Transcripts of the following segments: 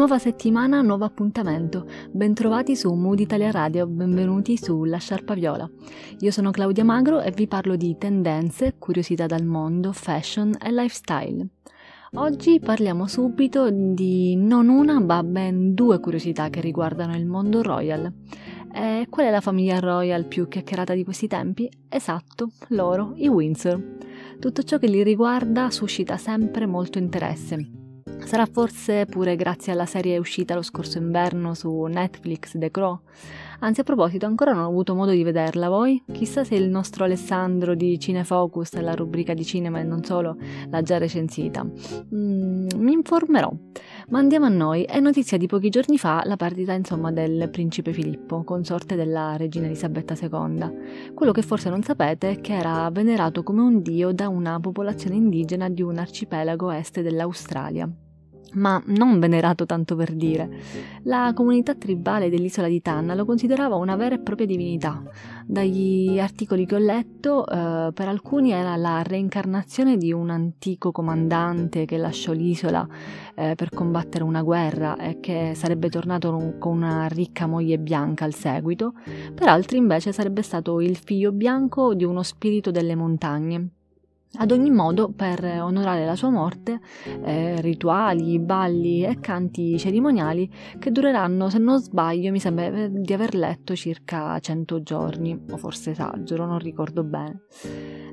Nuova settimana, nuovo appuntamento. Bentrovati su Mood Italia Radio, benvenuti su La Sciarpa Viola. Io sono Claudia Magro e vi parlo di tendenze, curiosità dal mondo, fashion e lifestyle. Oggi parliamo subito di non una, ma ben due curiosità che riguardano il mondo royal. E qual è la famiglia royal più chiacchierata di questi tempi? Esatto, loro, i Windsor. Tutto ciò che li riguarda suscita sempre molto interesse Sarà forse pure grazie alla serie uscita lo scorso inverno su Netflix The Crow? Anzi, a proposito, ancora non ho avuto modo di vederla voi? Chissà se il nostro Alessandro di Cinefocus, la rubrica di cinema e non solo, l'ha già recensita. Mm, mi informerò. Ma andiamo a noi. È notizia di pochi giorni fa la perdita, insomma, del principe Filippo, consorte della regina Elisabetta II. Quello che forse non sapete è che era venerato come un dio da una popolazione indigena di un arcipelago est dell'Australia ma non venerato tanto per dire. La comunità tribale dell'isola di Tanna lo considerava una vera e propria divinità. Dagli articoli che ho letto, eh, per alcuni era la reincarnazione di un antico comandante che lasciò l'isola eh, per combattere una guerra e che sarebbe tornato con una ricca moglie bianca al seguito, per altri invece sarebbe stato il figlio bianco di uno spirito delle montagne ad ogni modo, per onorare la sua morte, eh, rituali, balli e canti cerimoniali che dureranno, se non sbaglio, mi sembra di aver letto circa 100 giorni, o forse esagero, non ricordo bene.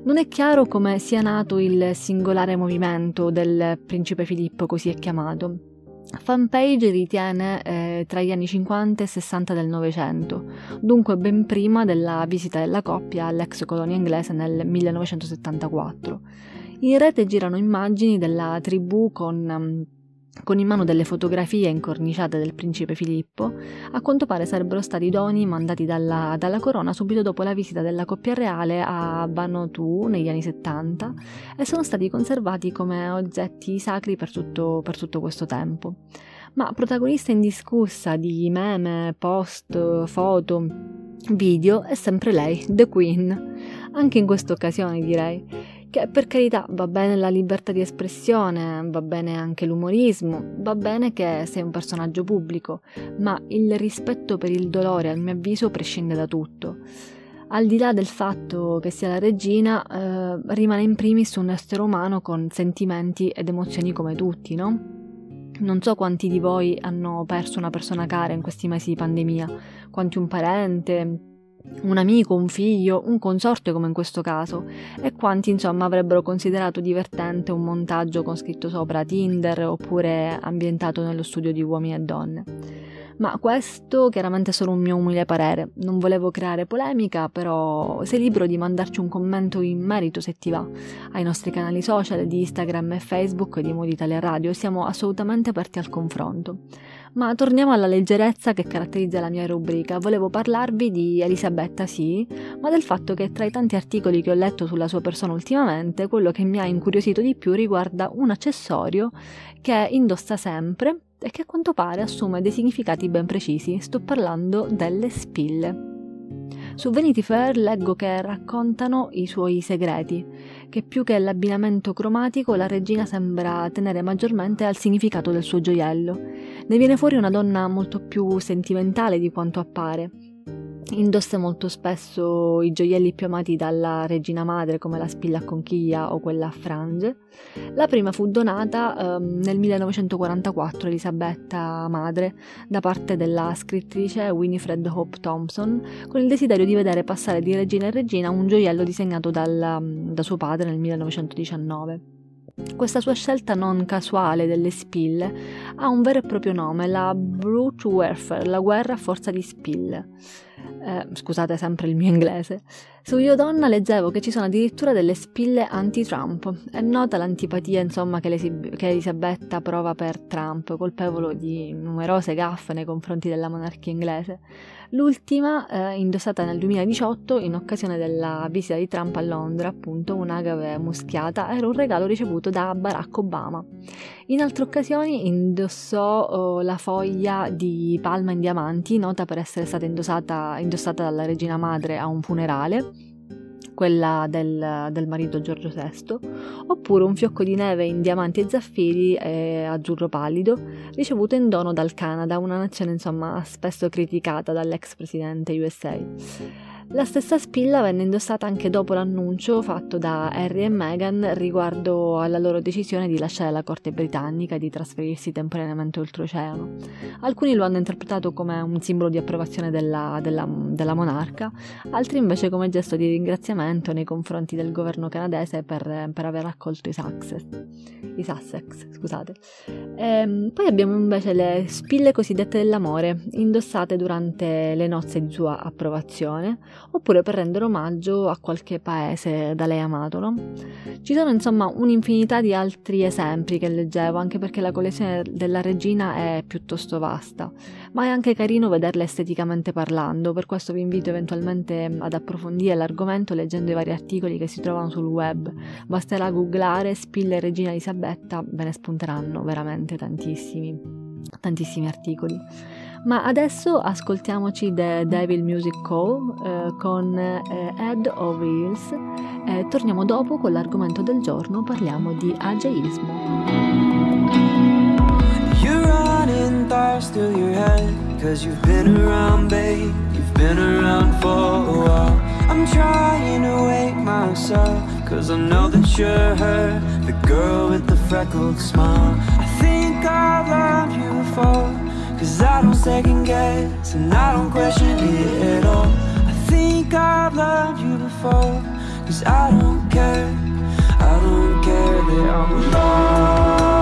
Non è chiaro come sia nato il singolare movimento del principe Filippo, così è chiamato. Fanpage ritiene eh, tra gli anni 50 e 60 del Novecento, dunque ben prima della visita della coppia all'ex colonia inglese nel 1974. In rete girano immagini della tribù con um, con in mano delle fotografie incorniciate del principe Filippo, a quanto pare sarebbero stati doni mandati dalla, dalla corona subito dopo la visita della coppia reale a Vanuatu negli anni 70 e sono stati conservati come oggetti sacri per tutto, per tutto questo tempo. Ma protagonista indiscussa di meme, post, foto, video è sempre lei, The Queen. Anche in questa occasione direi che per carità va bene la libertà di espressione, va bene anche l'umorismo, va bene che sei un personaggio pubblico, ma il rispetto per il dolore, al mio avviso, prescinde da tutto. Al di là del fatto che sia la regina, eh, rimane in primis un essere umano con sentimenti ed emozioni come tutti, no? Non so quanti di voi hanno perso una persona cara in questi mesi di pandemia, quanti un parente, un amico, un figlio, un consorte come in questo caso, e quanti insomma avrebbero considerato divertente un montaggio con scritto sopra Tinder oppure ambientato nello studio di uomini e donne. Ma questo chiaramente è solo un mio umile parere, non volevo creare polemica, però sei libero di mandarci un commento in merito se ti va, ai nostri canali social di Instagram e Facebook di Modi Italia Radio, siamo assolutamente aperti al confronto. Ma torniamo alla leggerezza che caratterizza la mia rubrica. Volevo parlarvi di Elisabetta, sì, ma del fatto che tra i tanti articoli che ho letto sulla sua persona ultimamente, quello che mi ha incuriosito di più riguarda un accessorio che indossa sempre e che a quanto pare assume dei significati ben precisi. Sto parlando delle spille. Su Vanity Fair leggo che raccontano i suoi segreti, che più che l'abbinamento cromatico la regina sembra tenere maggiormente al significato del suo gioiello. Ne viene fuori una donna molto più sentimentale di quanto appare, Indossa molto spesso i gioielli più amati dalla regina madre come la spilla a conchiglia o quella a frange. La prima fu donata eh, nel 1944 Elisabetta madre da parte della scrittrice Winifred Hope Thompson con il desiderio di vedere passare di regina in regina un gioiello disegnato dal, da suo padre nel 1919. Questa sua scelta non casuale delle spille ha un vero e proprio nome, la Brute Warfare, la guerra a forza di spille eh, scusate sempre il mio inglese, su Io Donna leggevo che ci sono addirittura delle spille anti-Trump. È nota l'antipatia, insomma, che, che Elisabetta prova per Trump, colpevole di numerose gaffe nei confronti della monarchia inglese. L'ultima, eh, indossata nel 2018 in occasione della visita di Trump a Londra, appunto un'agave muschiata, era un regalo ricevuto da Barack Obama. In altre occasioni indossò oh, la foglia di palma in diamanti, nota per essere stata indossata, indossata dalla regina madre a un funerale quella del, del, marito Giorgio VI, oppure un fiocco di neve in diamanti e zaffiri e azzurro pallido, ricevuto in dono dal Canada, una nazione insomma spesso criticata dall'ex presidente USA. La stessa spilla venne indossata anche dopo l'annuncio fatto da Harry e Meghan riguardo alla loro decisione di lasciare la corte britannica e di trasferirsi temporaneamente oltreoceano. Alcuni lo hanno interpretato come un simbolo di approvazione della, della, della monarca, altri invece come gesto di ringraziamento nei confronti del governo canadese per, per aver accolto i Sussex. I Sussex scusate. E, ehm, poi abbiamo invece le spille cosiddette dell'amore, indossate durante le nozze di sua approvazione oppure per rendere omaggio a qualche paese da lei amato. No? Ci sono insomma un'infinità di altri esempi che leggevo, anche perché la collezione della regina è piuttosto vasta, ma è anche carino vederla esteticamente parlando, per questo vi invito eventualmente ad approfondire l'argomento leggendo i vari articoli che si trovano sul web. Basterà googlare spille regina Elisabetta, ve ne spunteranno veramente tantissimi, tantissimi articoli. Ma adesso ascoltiamoci The Devil Music Call eh, con eh, Head of Heels e torniamo dopo con l'argomento del giorno, parliamo di ageismo. For I'm trying to wake myself Cause I know that you're her The girl with the freckled smile. I think I've loved you before Cause I don't second guess and I don't question it at all. I think I've loved you before Cause I don't care, I don't care that I'm lost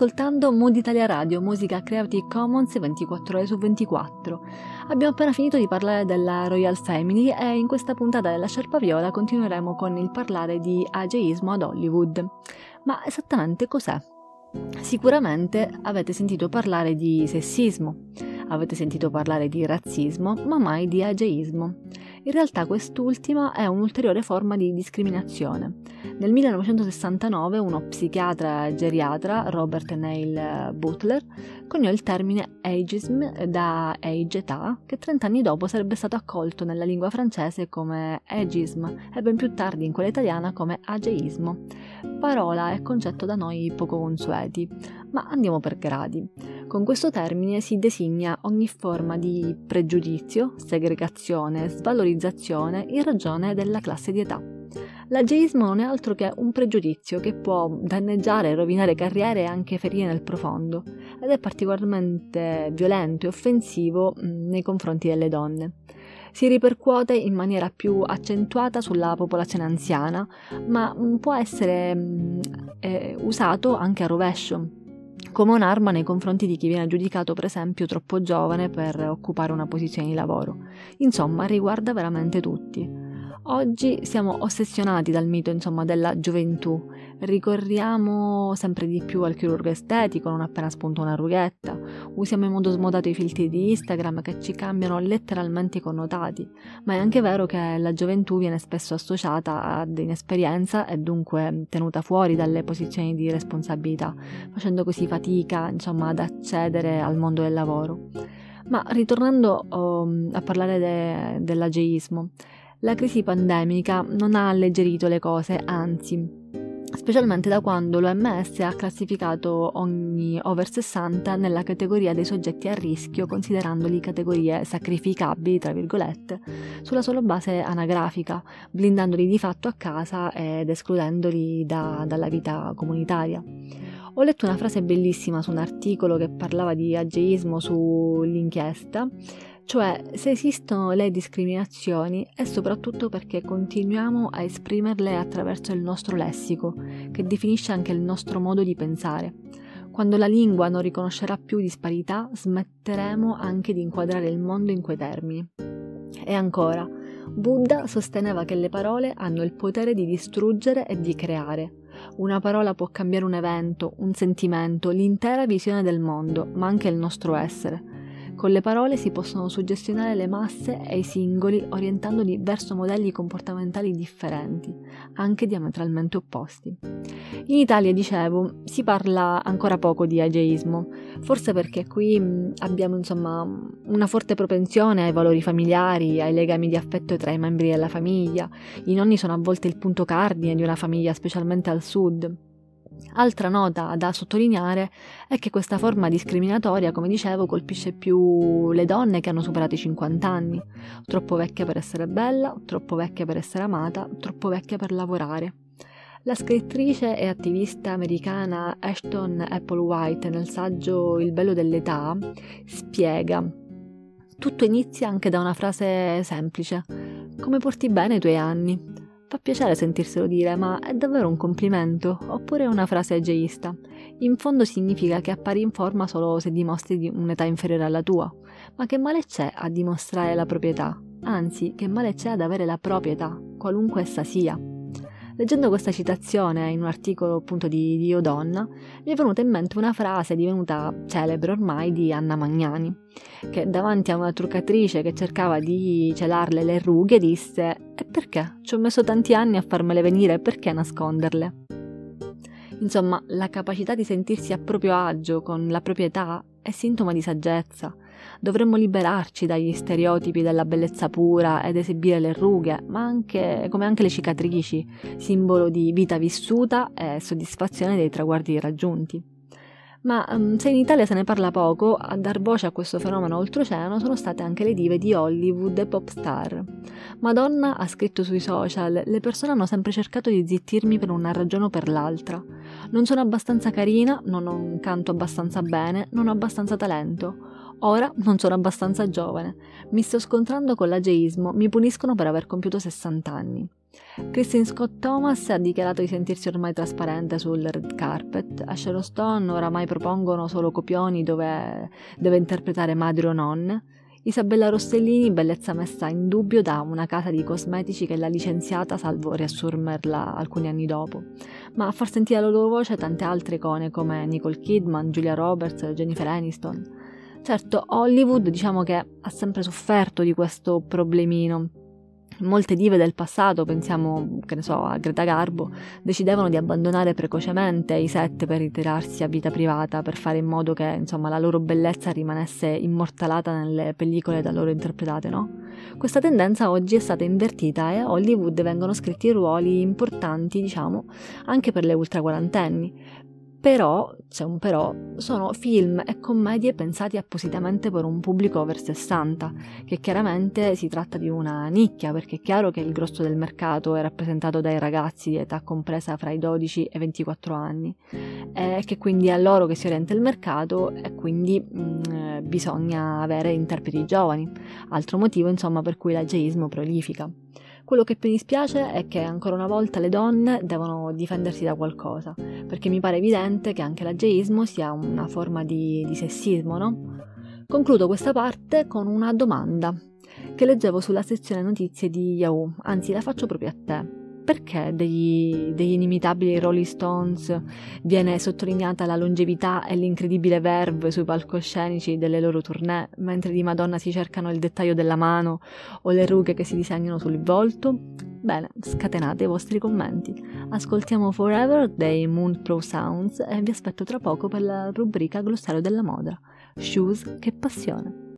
ascoltando Mood Italia Radio, musica Creative Commons 24 ore su 24. Abbiamo appena finito di parlare della Royal Family e in questa puntata della Sciarpa Viola continueremo con il parlare di ageismo ad Hollywood. Ma esattamente cos'è? Sicuramente avete sentito parlare di sessismo, avete sentito parlare di razzismo, ma mai di ageismo. In realtà quest'ultima è un'ulteriore forma di discriminazione Nel 1969 uno psichiatra geriatra, Robert Neil Butler, coniò il termine ageism da age età, che 30 anni dopo sarebbe stato accolto nella lingua francese come ageism e ben più tardi in quella italiana come ageismo, parola e concetto da noi poco consueti. Ma andiamo per gradi. Con questo termine si designa ogni forma di pregiudizio, segregazione, svalorizzazione in ragione della classe di età. L'ageismo non è altro che un pregiudizio che può danneggiare, rovinare carriere e anche ferire nel profondo, ed è particolarmente violento e offensivo nei confronti delle donne. Si ripercuote in maniera più accentuata sulla popolazione anziana, ma può essere eh, usato anche a rovescio, come un'arma nei confronti di chi viene giudicato per esempio troppo giovane per occupare una posizione di lavoro. Insomma, riguarda veramente tutti. Oggi siamo ossessionati dal mito insomma, della gioventù, ricorriamo sempre di più al chirurgo estetico non appena spunta una rughetta, usiamo in modo smodato i filtri di Instagram che ci cambiano letteralmente i connotati, ma è anche vero che la gioventù viene spesso associata ad inesperienza e dunque tenuta fuori dalle posizioni di responsabilità, facendo così fatica insomma, ad accedere al mondo del lavoro. Ma ritornando um, a parlare de- dell'ageismo, la crisi pandemica non ha alleggerito le cose, anzi, specialmente da quando l'OMS ha classificato ogni over 60 nella categoria dei soggetti a rischio, considerandoli categorie sacrificabili, tra virgolette, sulla sola base anagrafica, blindandoli di fatto a casa ed escludendoli da, dalla vita comunitaria. Ho letto una frase bellissima su un articolo che parlava di ageismo sull'inchiesta cioè, se esistono le discriminazioni è soprattutto perché continuiamo a esprimerle attraverso il nostro lessico, che definisce anche il nostro modo di pensare. Quando la lingua non riconoscerà più disparità, smetteremo anche di inquadrare il mondo in quei termini. E ancora, Buddha sosteneva che le parole hanno il potere di distruggere e di creare. Una parola può cambiare un evento, un sentimento, l'intera visione del mondo, ma anche il nostro essere. Con le parole si possono suggestionare le masse e i singoli orientandoli verso modelli comportamentali differenti, anche diametralmente opposti. In Italia, dicevo, si parla ancora poco di ageismo, forse perché qui abbiamo insomma una forte propensione ai valori familiari, ai legami di affetto tra i membri della famiglia. I nonni sono a volte il punto cardine di una famiglia, specialmente al sud. Altra nota da sottolineare è che questa forma discriminatoria, come dicevo, colpisce più le donne che hanno superato i 50 anni, troppo vecchia per essere bella, troppo vecchia per essere amata, troppo vecchia per lavorare. La scrittrice e attivista americana Ashton Applewhite nel saggio Il bello dell'età spiega tutto inizia anche da una frase semplice. Come porti bene i tuoi anni? Fa piacere sentirselo dire, ma è davvero un complimento oppure una frase ageista? In fondo significa che appari in forma solo se dimostri di un'età inferiore alla tua. Ma che male c'è a dimostrare la proprietà? Anzi, che male c'è ad avere la proprietà, qualunque essa sia? Leggendo questa citazione in un articolo appunto di Dio Donna, mi è venuta in mente una frase divenuta celebre ormai di Anna Magnani, che davanti a una truccatrice che cercava di celarle le rughe disse E perché? Ci ho messo tanti anni a farmele venire, perché nasconderle? Insomma, la capacità di sentirsi a proprio agio con la proprietà è sintomo di saggezza, Dovremmo liberarci dagli stereotipi della bellezza pura ed esibire le rughe, ma anche, come anche le cicatrici, simbolo di vita vissuta e soddisfazione dei traguardi raggiunti. Ma um, se in Italia se ne parla poco, a dar voce a questo fenomeno oltreoceano sono state anche le dive di Hollywood e pop star. Madonna ha scritto sui social: Le persone hanno sempre cercato di zittirmi per una ragione o per l'altra. Non sono abbastanza carina, non canto abbastanza bene, non ho abbastanza talento. Ora non sono abbastanza giovane, mi sto scontrando con l'ageismo, mi puniscono per aver compiuto 60 anni. Christine Scott Thomas ha dichiarato di sentirsi ormai trasparente sul red carpet. A Sharon Stone oramai propongono solo copioni dove deve interpretare madri o nonne. Isabella Rossellini, bellezza messa in dubbio da una casa di cosmetici che l'ha licenziata salvo riassumerla alcuni anni dopo. Ma a far sentire la loro voce tante altre icone come Nicole Kidman, Julia Roberts, Jennifer Aniston. Certo, Hollywood diciamo che ha sempre sofferto di questo problemino. Molte dive del passato, pensiamo, che ne so, a Greta Garbo, decidevano di abbandonare precocemente i set per ritirarsi a vita privata, per fare in modo che, insomma, la loro bellezza rimanesse immortalata nelle pellicole da loro interpretate, no? Questa tendenza oggi è stata invertita e a Hollywood vengono scritti ruoli importanti, diciamo, anche per le ultra quarantenni, però, c'è un però, sono film e commedie pensati appositamente per un pubblico over 60, che chiaramente si tratta di una nicchia, perché è chiaro che il grosso del mercato è rappresentato dai ragazzi di età compresa fra i 12 e i 24 anni, e che quindi è a loro che si orienta il mercato e quindi mh, mm, bisogna avere interpreti giovani, altro motivo insomma per cui l'ageismo prolifica. Quello che mi dispiace è che ancora una volta le donne devono difendersi da qualcosa, perché mi pare evidente che anche l'ageismo sia una forma di, di sessismo, no? Concludo questa parte con una domanda che leggevo sulla sezione notizie di Yahoo, anzi la faccio proprio a te perché degli, degli, inimitabili Rolling Stones viene sottolineata la longevità e l'incredibile verve sui palcoscenici delle loro tournée, mentre di Madonna si cercano il dettaglio della mano o le rughe che si disegnano sul volto? Bene, scatenate i vostri commenti. Ascoltiamo Forever dei Moon Pro Sounds e vi aspetto tra poco per la rubrica Glossario della moda. Shoes, che passione!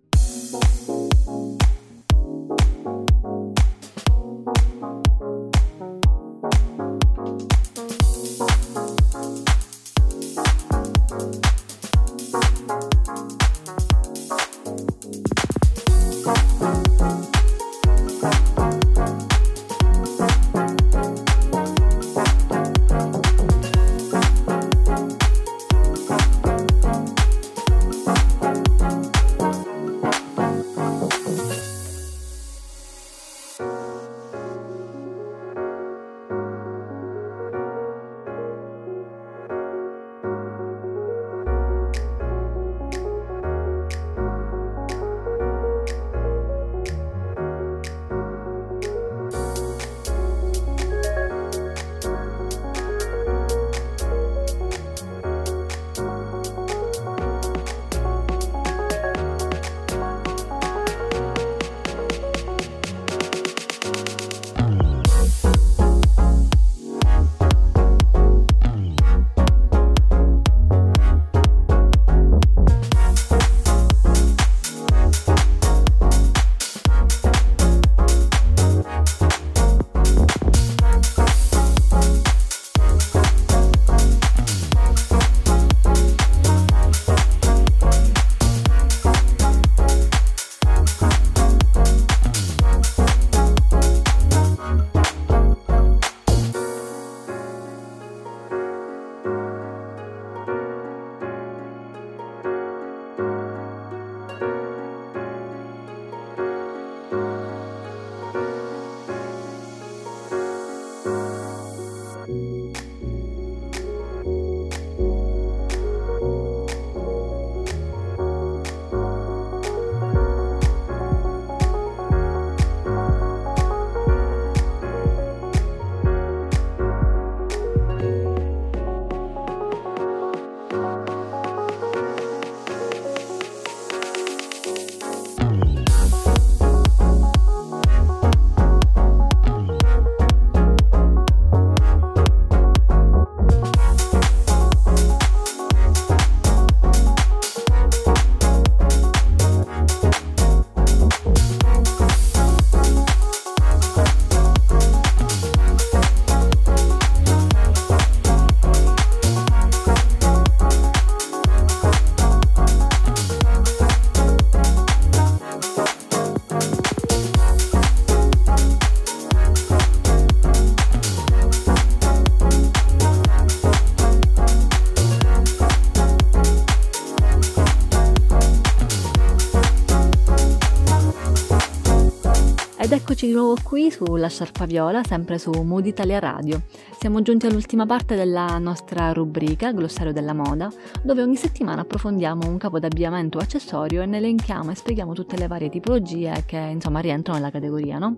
Nuovo qui sulla Sciarpa Viola, sempre su Mood Italia Radio. Siamo giunti all'ultima parte della nostra rubrica, Glossario della moda, dove ogni settimana approfondiamo un capo d'abbigliamento o accessorio e ne elenchiamo e spieghiamo tutte le varie tipologie che insomma rientrano nella categoria, no?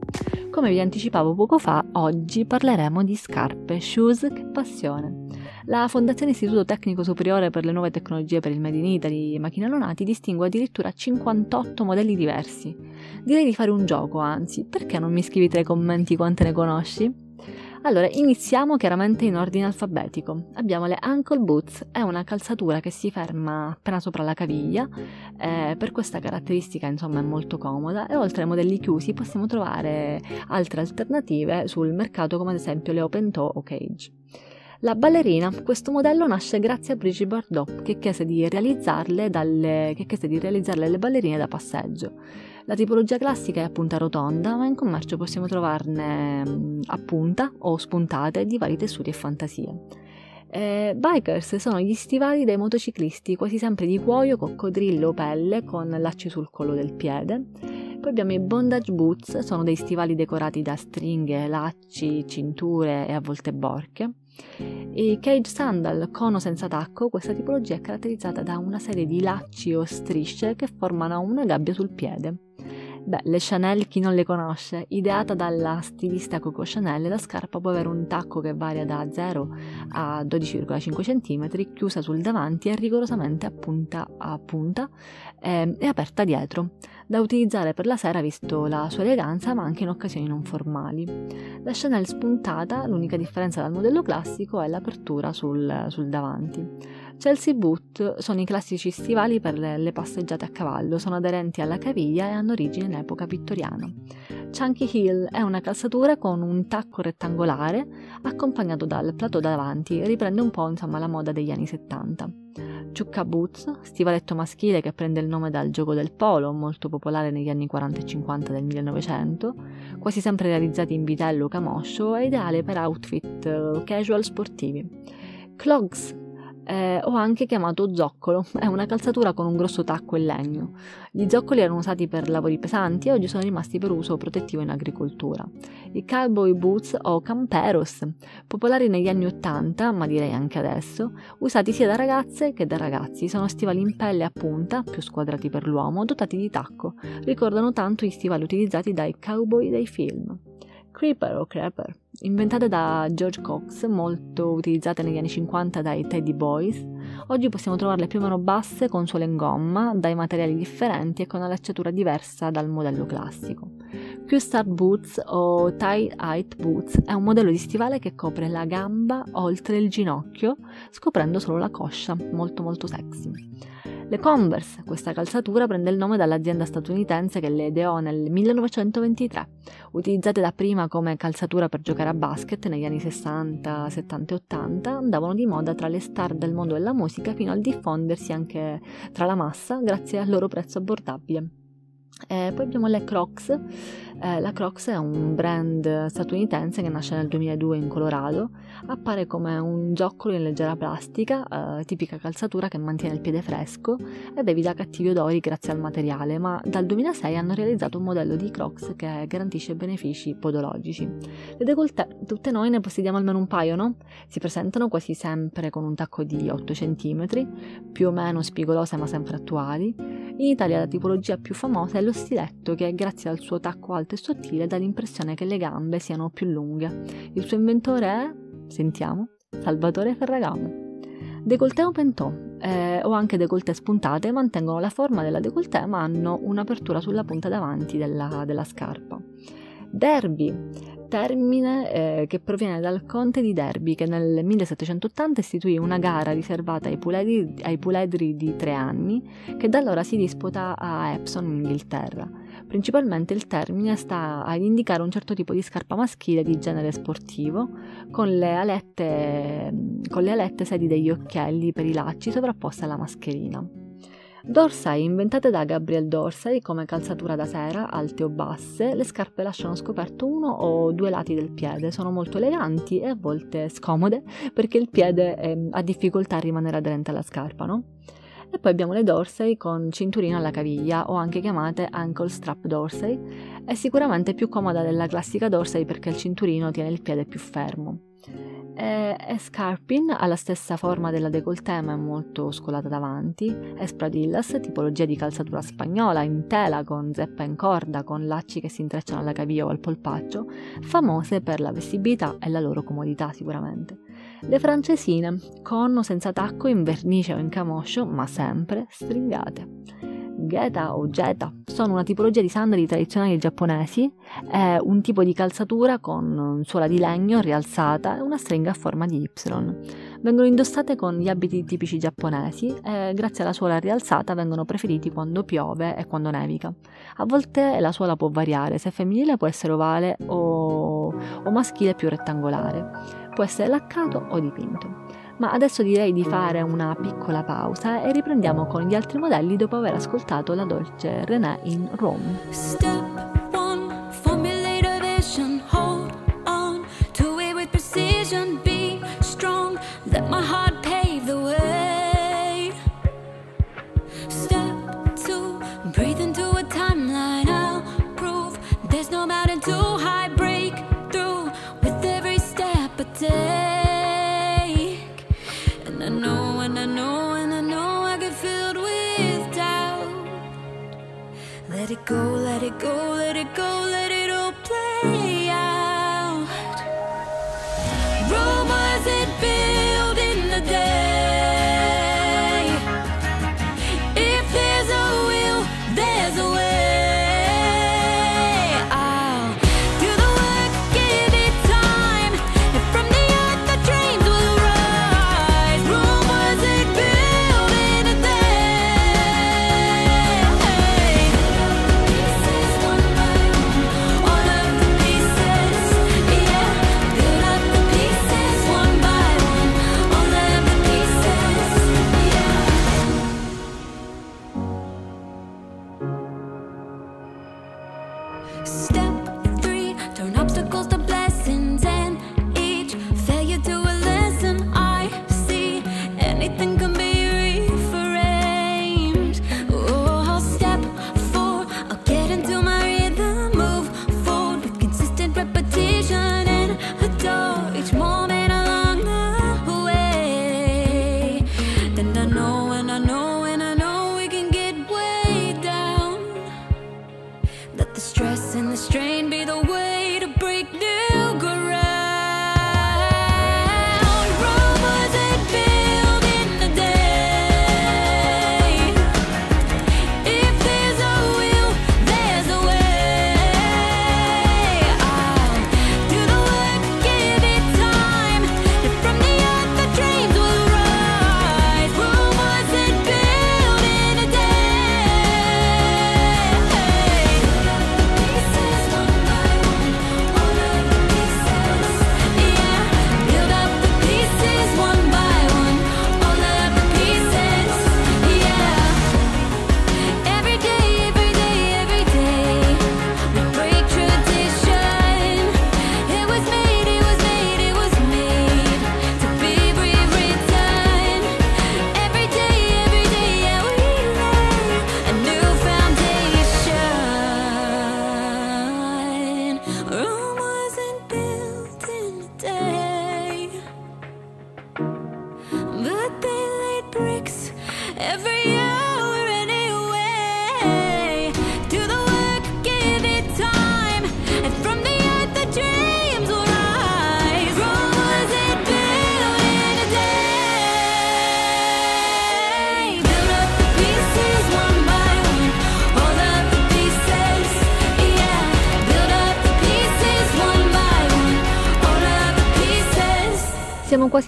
Come vi anticipavo poco fa, oggi parleremo di scarpe, shoes, che passione. La Fondazione Istituto Tecnico Superiore per le Nuove Tecnologie per il Made in Italy e Macchine Allonati distingue addirittura 58 modelli diversi. Direi di fare un gioco, anzi, perché non mi scrivi tra i commenti quante ne conosci? Allora, iniziamo chiaramente in ordine alfabetico. Abbiamo le ankle boots, è una calzatura che si ferma appena sopra la caviglia, eh, per questa caratteristica insomma è molto comoda e oltre ai modelli chiusi possiamo trovare altre alternative sul mercato come ad esempio le open toe o cage. La ballerina, questo modello nasce grazie a Brigitte Bardot che chiese di realizzarle, dalle, che chiese di realizzarle le ballerine da passeggio. La tipologia classica è a punta rotonda, ma in commercio possiamo trovarne mm, a punta o spuntate di vari tessuti e fantasie. Eh, bikers sono gli stivali dei motociclisti, quasi sempre di cuoio, coccodrillo o pelle, con lacci sul collo del piede. Poi abbiamo i bondage boots, sono dei stivali decorati da stringhe, lacci, cinture e a volte borche. I cage sandal con o senza tacco, questa tipologia è caratterizzata da una serie di lacci o strisce che formano una gabbia sul piede. Beh, le Chanel chi non le conosce? Ideata dalla stilista Coco Chanel, la scarpa può avere un tacco che varia da 0 a 12,5 cm, chiusa sul davanti e rigorosamente a punta a punta eh, e aperta dietro, da utilizzare per la sera visto la sua eleganza ma anche in occasioni non formali. La Chanel spuntata, l'unica differenza dal modello classico è l'apertura sul, sul davanti. Chelsea Boot sono i classici stivali per le passeggiate a cavallo, sono aderenti alla caviglia e hanno origine in epoca vittoriana. Chunky Hill è una calzatura con un tacco rettangolare accompagnato dal plateau davanti, riprende un po' insomma la moda degli anni 70. Ciucca Boots, stivaletto maschile che prende il nome dal gioco del polo, molto popolare negli anni 40 e 50 del 1900, quasi sempre realizzati in vitello o camoscio, è ideale per outfit eh, casual sportivi. Clogs eh, o anche chiamato zoccolo, è una calzatura con un grosso tacco in legno. Gli zoccoli erano usati per lavori pesanti e oggi sono rimasti per uso protettivo in agricoltura. I cowboy boots o camperos, popolari negli anni 80, ma direi anche adesso, usati sia da ragazze che da ragazzi, sono stivali in pelle a punta, più squadrati per l'uomo, dotati di tacco. Ricordano tanto gli stivali utilizzati dai cowboy dei film. Creeper o Creeper, inventate da George Cox, molto utilizzate negli anni 50 dai Teddy Boys, oggi possiamo trovarle più o meno basse con suole in gomma, dai materiali differenti e con una lacciatura diversa dal modello classico. Q-Star Boots o Tie Height Boots è un modello di stivale che copre la gamba oltre il ginocchio, scoprendo solo la coscia, molto molto sexy. Le Converse, questa calzatura prende il nome dall'azienda statunitense che le ideò nel 1923, utilizzate dapprima come calzatura per giocare a basket negli anni 60, 70 e 80, andavano di moda tra le star del mondo della musica fino al diffondersi anche tra la massa grazie al loro prezzo abbordabile. Eh, poi abbiamo le Crocs. Eh, la Crocs è un brand statunitense che nasce nel 2002 in Colorado. Appare come un gioccolo in leggera plastica, eh, tipica calzatura che mantiene il piede fresco ed evita cattivi odori grazie al materiale, ma dal 2006 hanno realizzato un modello di Crocs che garantisce benefici podologici. Le décolleté, tutte noi ne possediamo almeno un paio, no? Si presentano quasi sempre con un tacco di 8 cm, più o meno spigolose ma sempre attuali. In Italia la tipologia più famosa è lo stiletto che grazie al suo tacco alto e sottile dà l'impressione che le gambe siano più lunghe. Il suo inventore è, sentiamo, Salvatore Ferragamo. Décolleté o pentò eh, o anche décolleté spuntate mantengono la forma della décolleté ma hanno un'apertura sulla punta davanti della, della scarpa. Derby termine eh, che proviene dal conte di Derby che nel 1780 istituì una gara riservata ai puledri, ai puledri di tre anni che da allora si disputa a Epsom in Inghilterra. Principalmente il termine sta ad indicare un certo tipo di scarpa maschile di genere sportivo con le alette, con le alette sedi degli occhielli per i lacci sovrapposte alla mascherina. Dorsai inventate da Gabriel Dorsai come calzatura da sera, alte o basse, le scarpe lasciano scoperto uno o due lati del piede, sono molto eleganti e a volte scomode perché il piede eh, ha difficoltà a rimanere aderente alla scarpa, no? E poi abbiamo le dorsai con cinturino alla caviglia o anche chiamate ankle strap dorsai. È sicuramente più comoda della classica dorsai perché il cinturino tiene il piede più fermo. E Escarpin ha la stessa forma della décolleté ma è molto scolata davanti. Espradillas, tipologia di calzatura spagnola in tela con zeppa in corda con lacci che si intrecciano alla caviglia o al polpaccio, famose per la vestibilità e la loro comodità sicuramente. Le francesine, con o senza tacco in vernice o in camoscio, ma sempre stringate. Geta o Geta sono una tipologia di sandali tradizionali giapponesi, è un tipo di calzatura con suola di legno rialzata e una stringa a forma di Y. Vengono indossate con gli abiti tipici giapponesi e grazie alla suola rialzata vengono preferiti quando piove e quando nevica. A volte la suola può variare, se femminile può essere ovale o, o maschile più rettangolare, può essere laccato o dipinto. Ma adesso direi di fare una piccola pausa e riprendiamo con gli altri modelli dopo aver ascoltato la dolce René in Rome. Step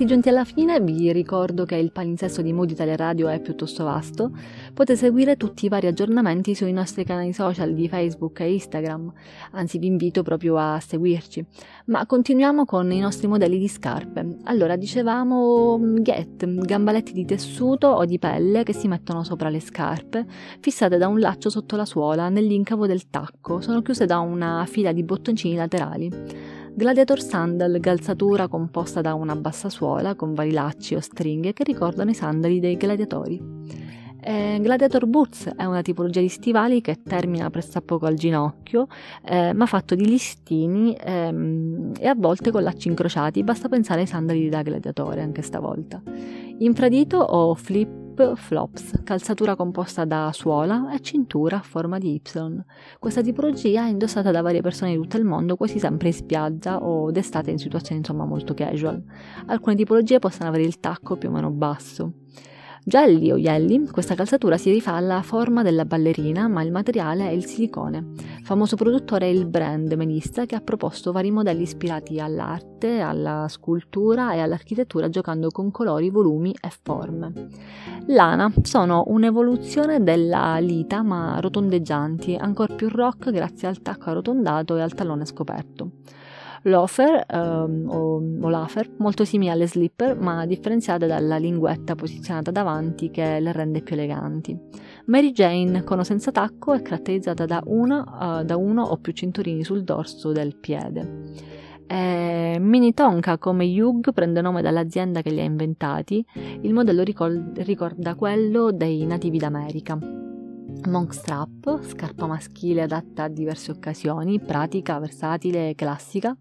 giunti alla fine, vi ricordo che il palinsesto di Mood Italia Radio è piuttosto vasto, potete seguire tutti i vari aggiornamenti sui nostri canali social di Facebook e Instagram, anzi vi invito proprio a seguirci. Ma continuiamo con i nostri modelli di scarpe. Allora, dicevamo mm, get, gambaletti di tessuto o di pelle che si mettono sopra le scarpe, fissate da un laccio sotto la suola nell'incavo del tacco, sono chiuse da una fila di bottoncini laterali. Gladiator Sandal, calzatura composta da una bassa suola con vari lacci o stringhe che ricordano i sandali dei gladiatori. Eh, Gladiator Boots è una tipologia di stivali che termina pressappoco al ginocchio, eh, ma fatto di listini ehm, e a volte con lacci incrociati. Basta pensare ai sandali da gladiatore anche stavolta. Infradito o flip flops, calzatura composta da suola e cintura a forma di Y. Questa tipologia è indossata da varie persone di tutto il mondo quasi sempre in spiaggia o d'estate in situazioni insomma molto casual. Alcune tipologie possono avere il tacco più o meno basso. Jelly o Jelly, questa calzatura si rifà alla forma della ballerina, ma il materiale è il silicone. Famoso produttore è il brand Melissa che ha proposto vari modelli ispirati all'arte, alla scultura e all'architettura giocando con colori, volumi e forme. Lana sono un'evoluzione della lita ma rotondeggianti, ancora più rock grazie al tacco arrotondato e al tallone scoperto. Loafer um, o, o lafer, molto simili alle slipper ma differenziate dalla linguetta posizionata davanti che le rende più eleganti. Mary Jane con o senza tacco è caratterizzata da, una, uh, da uno o più cinturini sul dorso del piede. Eh, Mini Tonka come Hugh prende nome dall'azienda che li ha inventati, il modello ricol- ricorda quello dei nativi d'America. Monk Strap, scarpa maschile adatta a diverse occasioni, pratica, versatile e classica.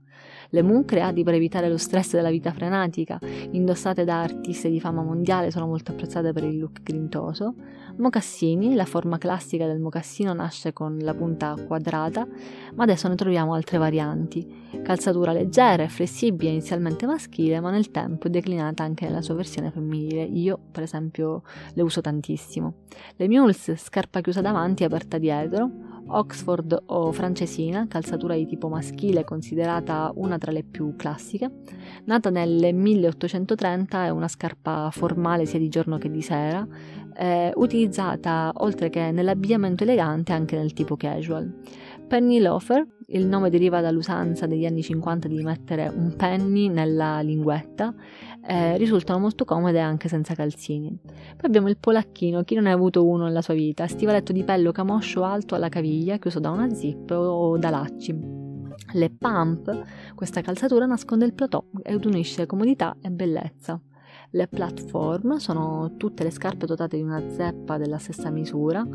Le Moon, creati per evitare lo stress della vita frenetica, indossate da artiste di fama mondiale, sono molto apprezzate per il look grintoso. Mocassini, la forma classica del mocassino nasce con la punta quadrata, ma adesso ne troviamo altre varianti. Calzatura leggera e flessibile, inizialmente maschile, ma nel tempo è declinata anche nella sua versione femminile. Io, per esempio, le uso tantissimo. Le mules, scarpa chiusa davanti e aperta dietro. Oxford o francesina, calzatura di tipo maschile considerata una tra le più classiche. Nata nel 1830 è una scarpa formale sia di giorno che di sera, eh, utilizzata oltre che nell'abbigliamento elegante anche nel tipo casual. Penny loafer, il nome deriva dall'usanza degli anni 50 di mettere un penny nella linguetta, eh, risultano molto comode anche senza calzini. Poi abbiamo il polacchino, chi non ha avuto uno nella sua vita, stivaletto di pello camoscio alto alla caviglia, chiuso da una zip o da lacci. Le pump, questa calzatura nasconde il plateau ed unisce comodità e bellezza. Le platform sono tutte le scarpe dotate di una zeppa della stessa misura,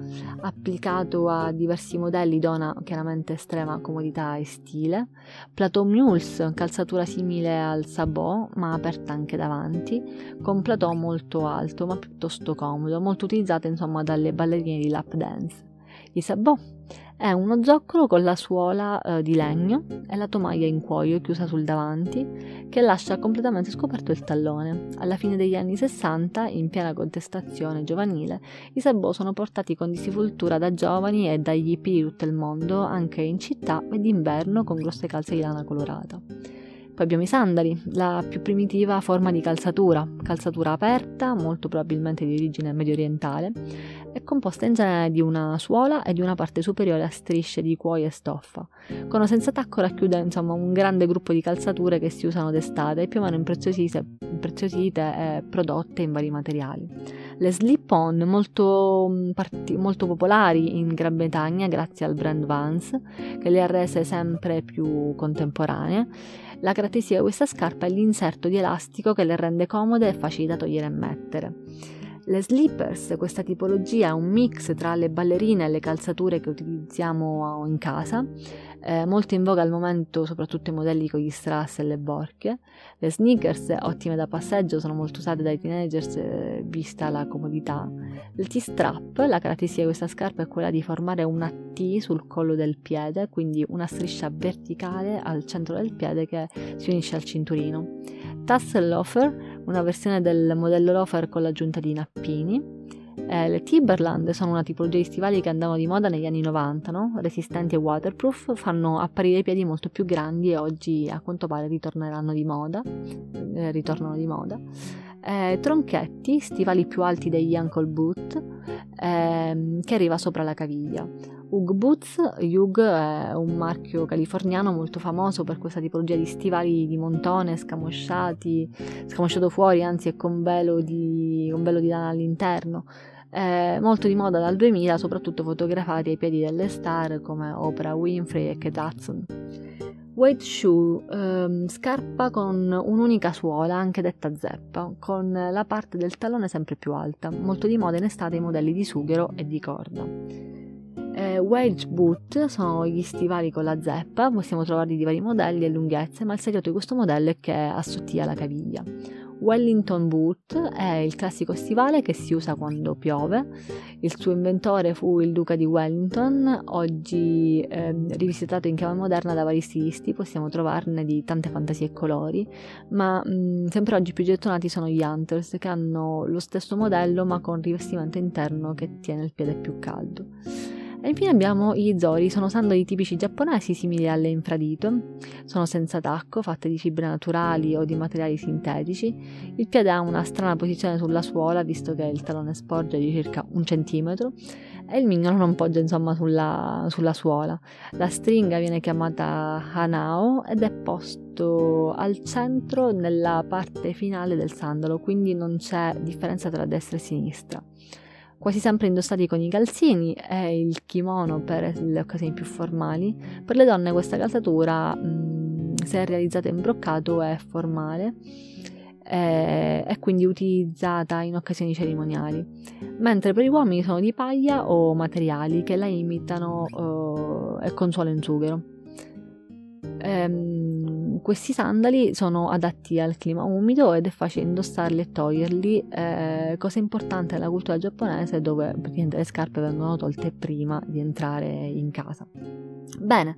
applicato a diversi modelli dona chiaramente estrema comodità e stile. Plateau Mules, calzatura simile al sabot ma aperta anche davanti, con plateau molto alto ma piuttosto comodo, molto utilizzata insomma dalle ballerine di lap dance. I sabot è uno zoccolo con la suola eh, di legno e la tomaia in cuoio chiusa sul davanti che lascia completamente scoperto il tallone. Alla fine degli anni 60, in piena contestazione giovanile, i sabot sono portati con disinvoltura da giovani e dagli hippie di tutto il mondo, anche in città e d'inverno con grosse calze di lana colorata. Poi abbiamo i sandali, la più primitiva forma di calzatura, calzatura aperta, molto probabilmente di origine medio orientale, è composta in genere di una suola e di una parte superiore a strisce di cuoio e stoffa. Con o senza tacco racchiude insomma un grande gruppo di calzature che si usano d'estate, più o meno impreziosite, impreziosite e prodotte in vari materiali. Le slip-on molto, mm, molto popolari in Gran Bretagna grazie al brand Vans che le ha rese sempre più contemporanee. La caratteristica di questa scarpa è l'inserto di elastico che le rende comode e facili da togliere e mettere. Le slippers, questa tipologia è un mix tra le ballerine e le calzature che utilizziamo in casa, eh, molto in voga al momento soprattutto i modelli con gli strass e le borchie. Le sneakers, ottime da passeggio, sono molto usate dai teenagers eh, vista la comodità. Il T-strap, la caratteristica di questa scarpa è quella di formare una T sul collo del piede, quindi una striscia verticale al centro del piede che si unisce al cinturino. Tassel loafer, una versione del modello loafer con l'aggiunta di nappini. Eh, le Timberland sono una tipologia di stivali che andavano di moda negli anni 90, no? resistenti e waterproof, fanno apparire i piedi molto più grandi e oggi a quanto pare ritorneranno di moda. Eh, ritornano di moda. Eh, tronchetti, stivali più alti degli ankle boot, ehm, che arriva sopra la caviglia. Hug Boots, Hug è un marchio californiano molto famoso per questa tipologia di stivali di montone scamosciati, scamosciato fuori, anzi è con velo di, con velo di lana all'interno. È molto di moda dal 2000, soprattutto fotografati ai piedi delle star come Oprah Winfrey e Kate Hudson. Wade Shoe, ehm, scarpa con un'unica suola, anche detta zeppa, con la parte del tallone sempre più alta, molto di moda in estate i modelli di sughero e di corda. Eh, wedge boot sono gli stivali con la zeppa, possiamo trovarli di vari modelli e lunghezze, ma il segreto di questo modello è che assottiglia la caviglia. Wellington Boot è il classico stivale che si usa quando piove. Il suo inventore fu il duca di Wellington, oggi eh, rivisitato in chiave moderna da vari stilisti, possiamo trovarne di tante fantasie e colori, ma mh, mm, sempre oggi più gettonati sono gli Hunters che hanno lo stesso modello ma con rivestimento interno che tiene il piede più caldo. E infine abbiamo gli zori, sono sandali tipici giapponesi simili alle infradito, sono senza tacco, fatte di fibre naturali o di materiali sintetici. Il piede ha una strana posizione sulla suola, visto che il talone sporge di circa un centimetro e il mignolo non poggia insomma sulla, sulla suola. La stringa viene chiamata hanao ed è posto al centro nella parte finale del sandalo, quindi non c'è differenza tra destra e sinistra quasi sempre indossati con i calzini e il kimono per le occasioni più formali. Per le donne questa calzatura, mh, se realizzata in broccato, è formale e è quindi utilizzata in occasioni cerimoniali, mentre per gli uomini sono di paglia o materiali che la imitano uh, e con suolo in sughero. Ehm, questi sandali sono adatti al clima umido ed è facile indossarli e toglierli, eh, cosa importante nella cultura giapponese dove le scarpe vengono tolte prima di entrare in casa. Bene,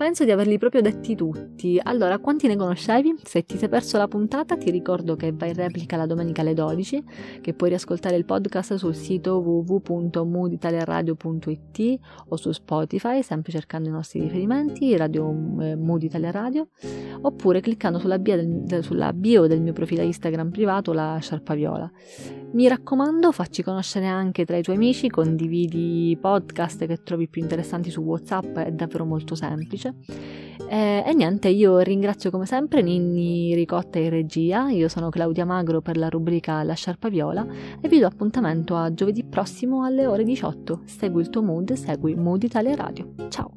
Penso di averli proprio detti tutti. Allora, quanti ne conoscevi? Se ti sei perso la puntata, ti ricordo che va in replica la domenica alle 12, che puoi riascoltare il podcast sul sito www.mooditaliaradio.it o su Spotify, sempre cercando i nostri riferimenti, Radio eh, Mood Italia Radio, oppure cliccando sulla del, sulla bio del mio profilo Instagram privato, la Sciarpa Viola. Mi raccomando, facci conoscere anche tra i tuoi amici, condividi podcast che trovi più interessanti su WhatsApp, è davvero molto semplice. Eh, e niente, io ringrazio come sempre Ninni Ricotta in regia, io sono Claudia Magro per la rubrica La Sciarpa Viola e vi do appuntamento a giovedì prossimo alle ore 18. Segui il tuo mood, segui Mood Italia Radio. Ciao!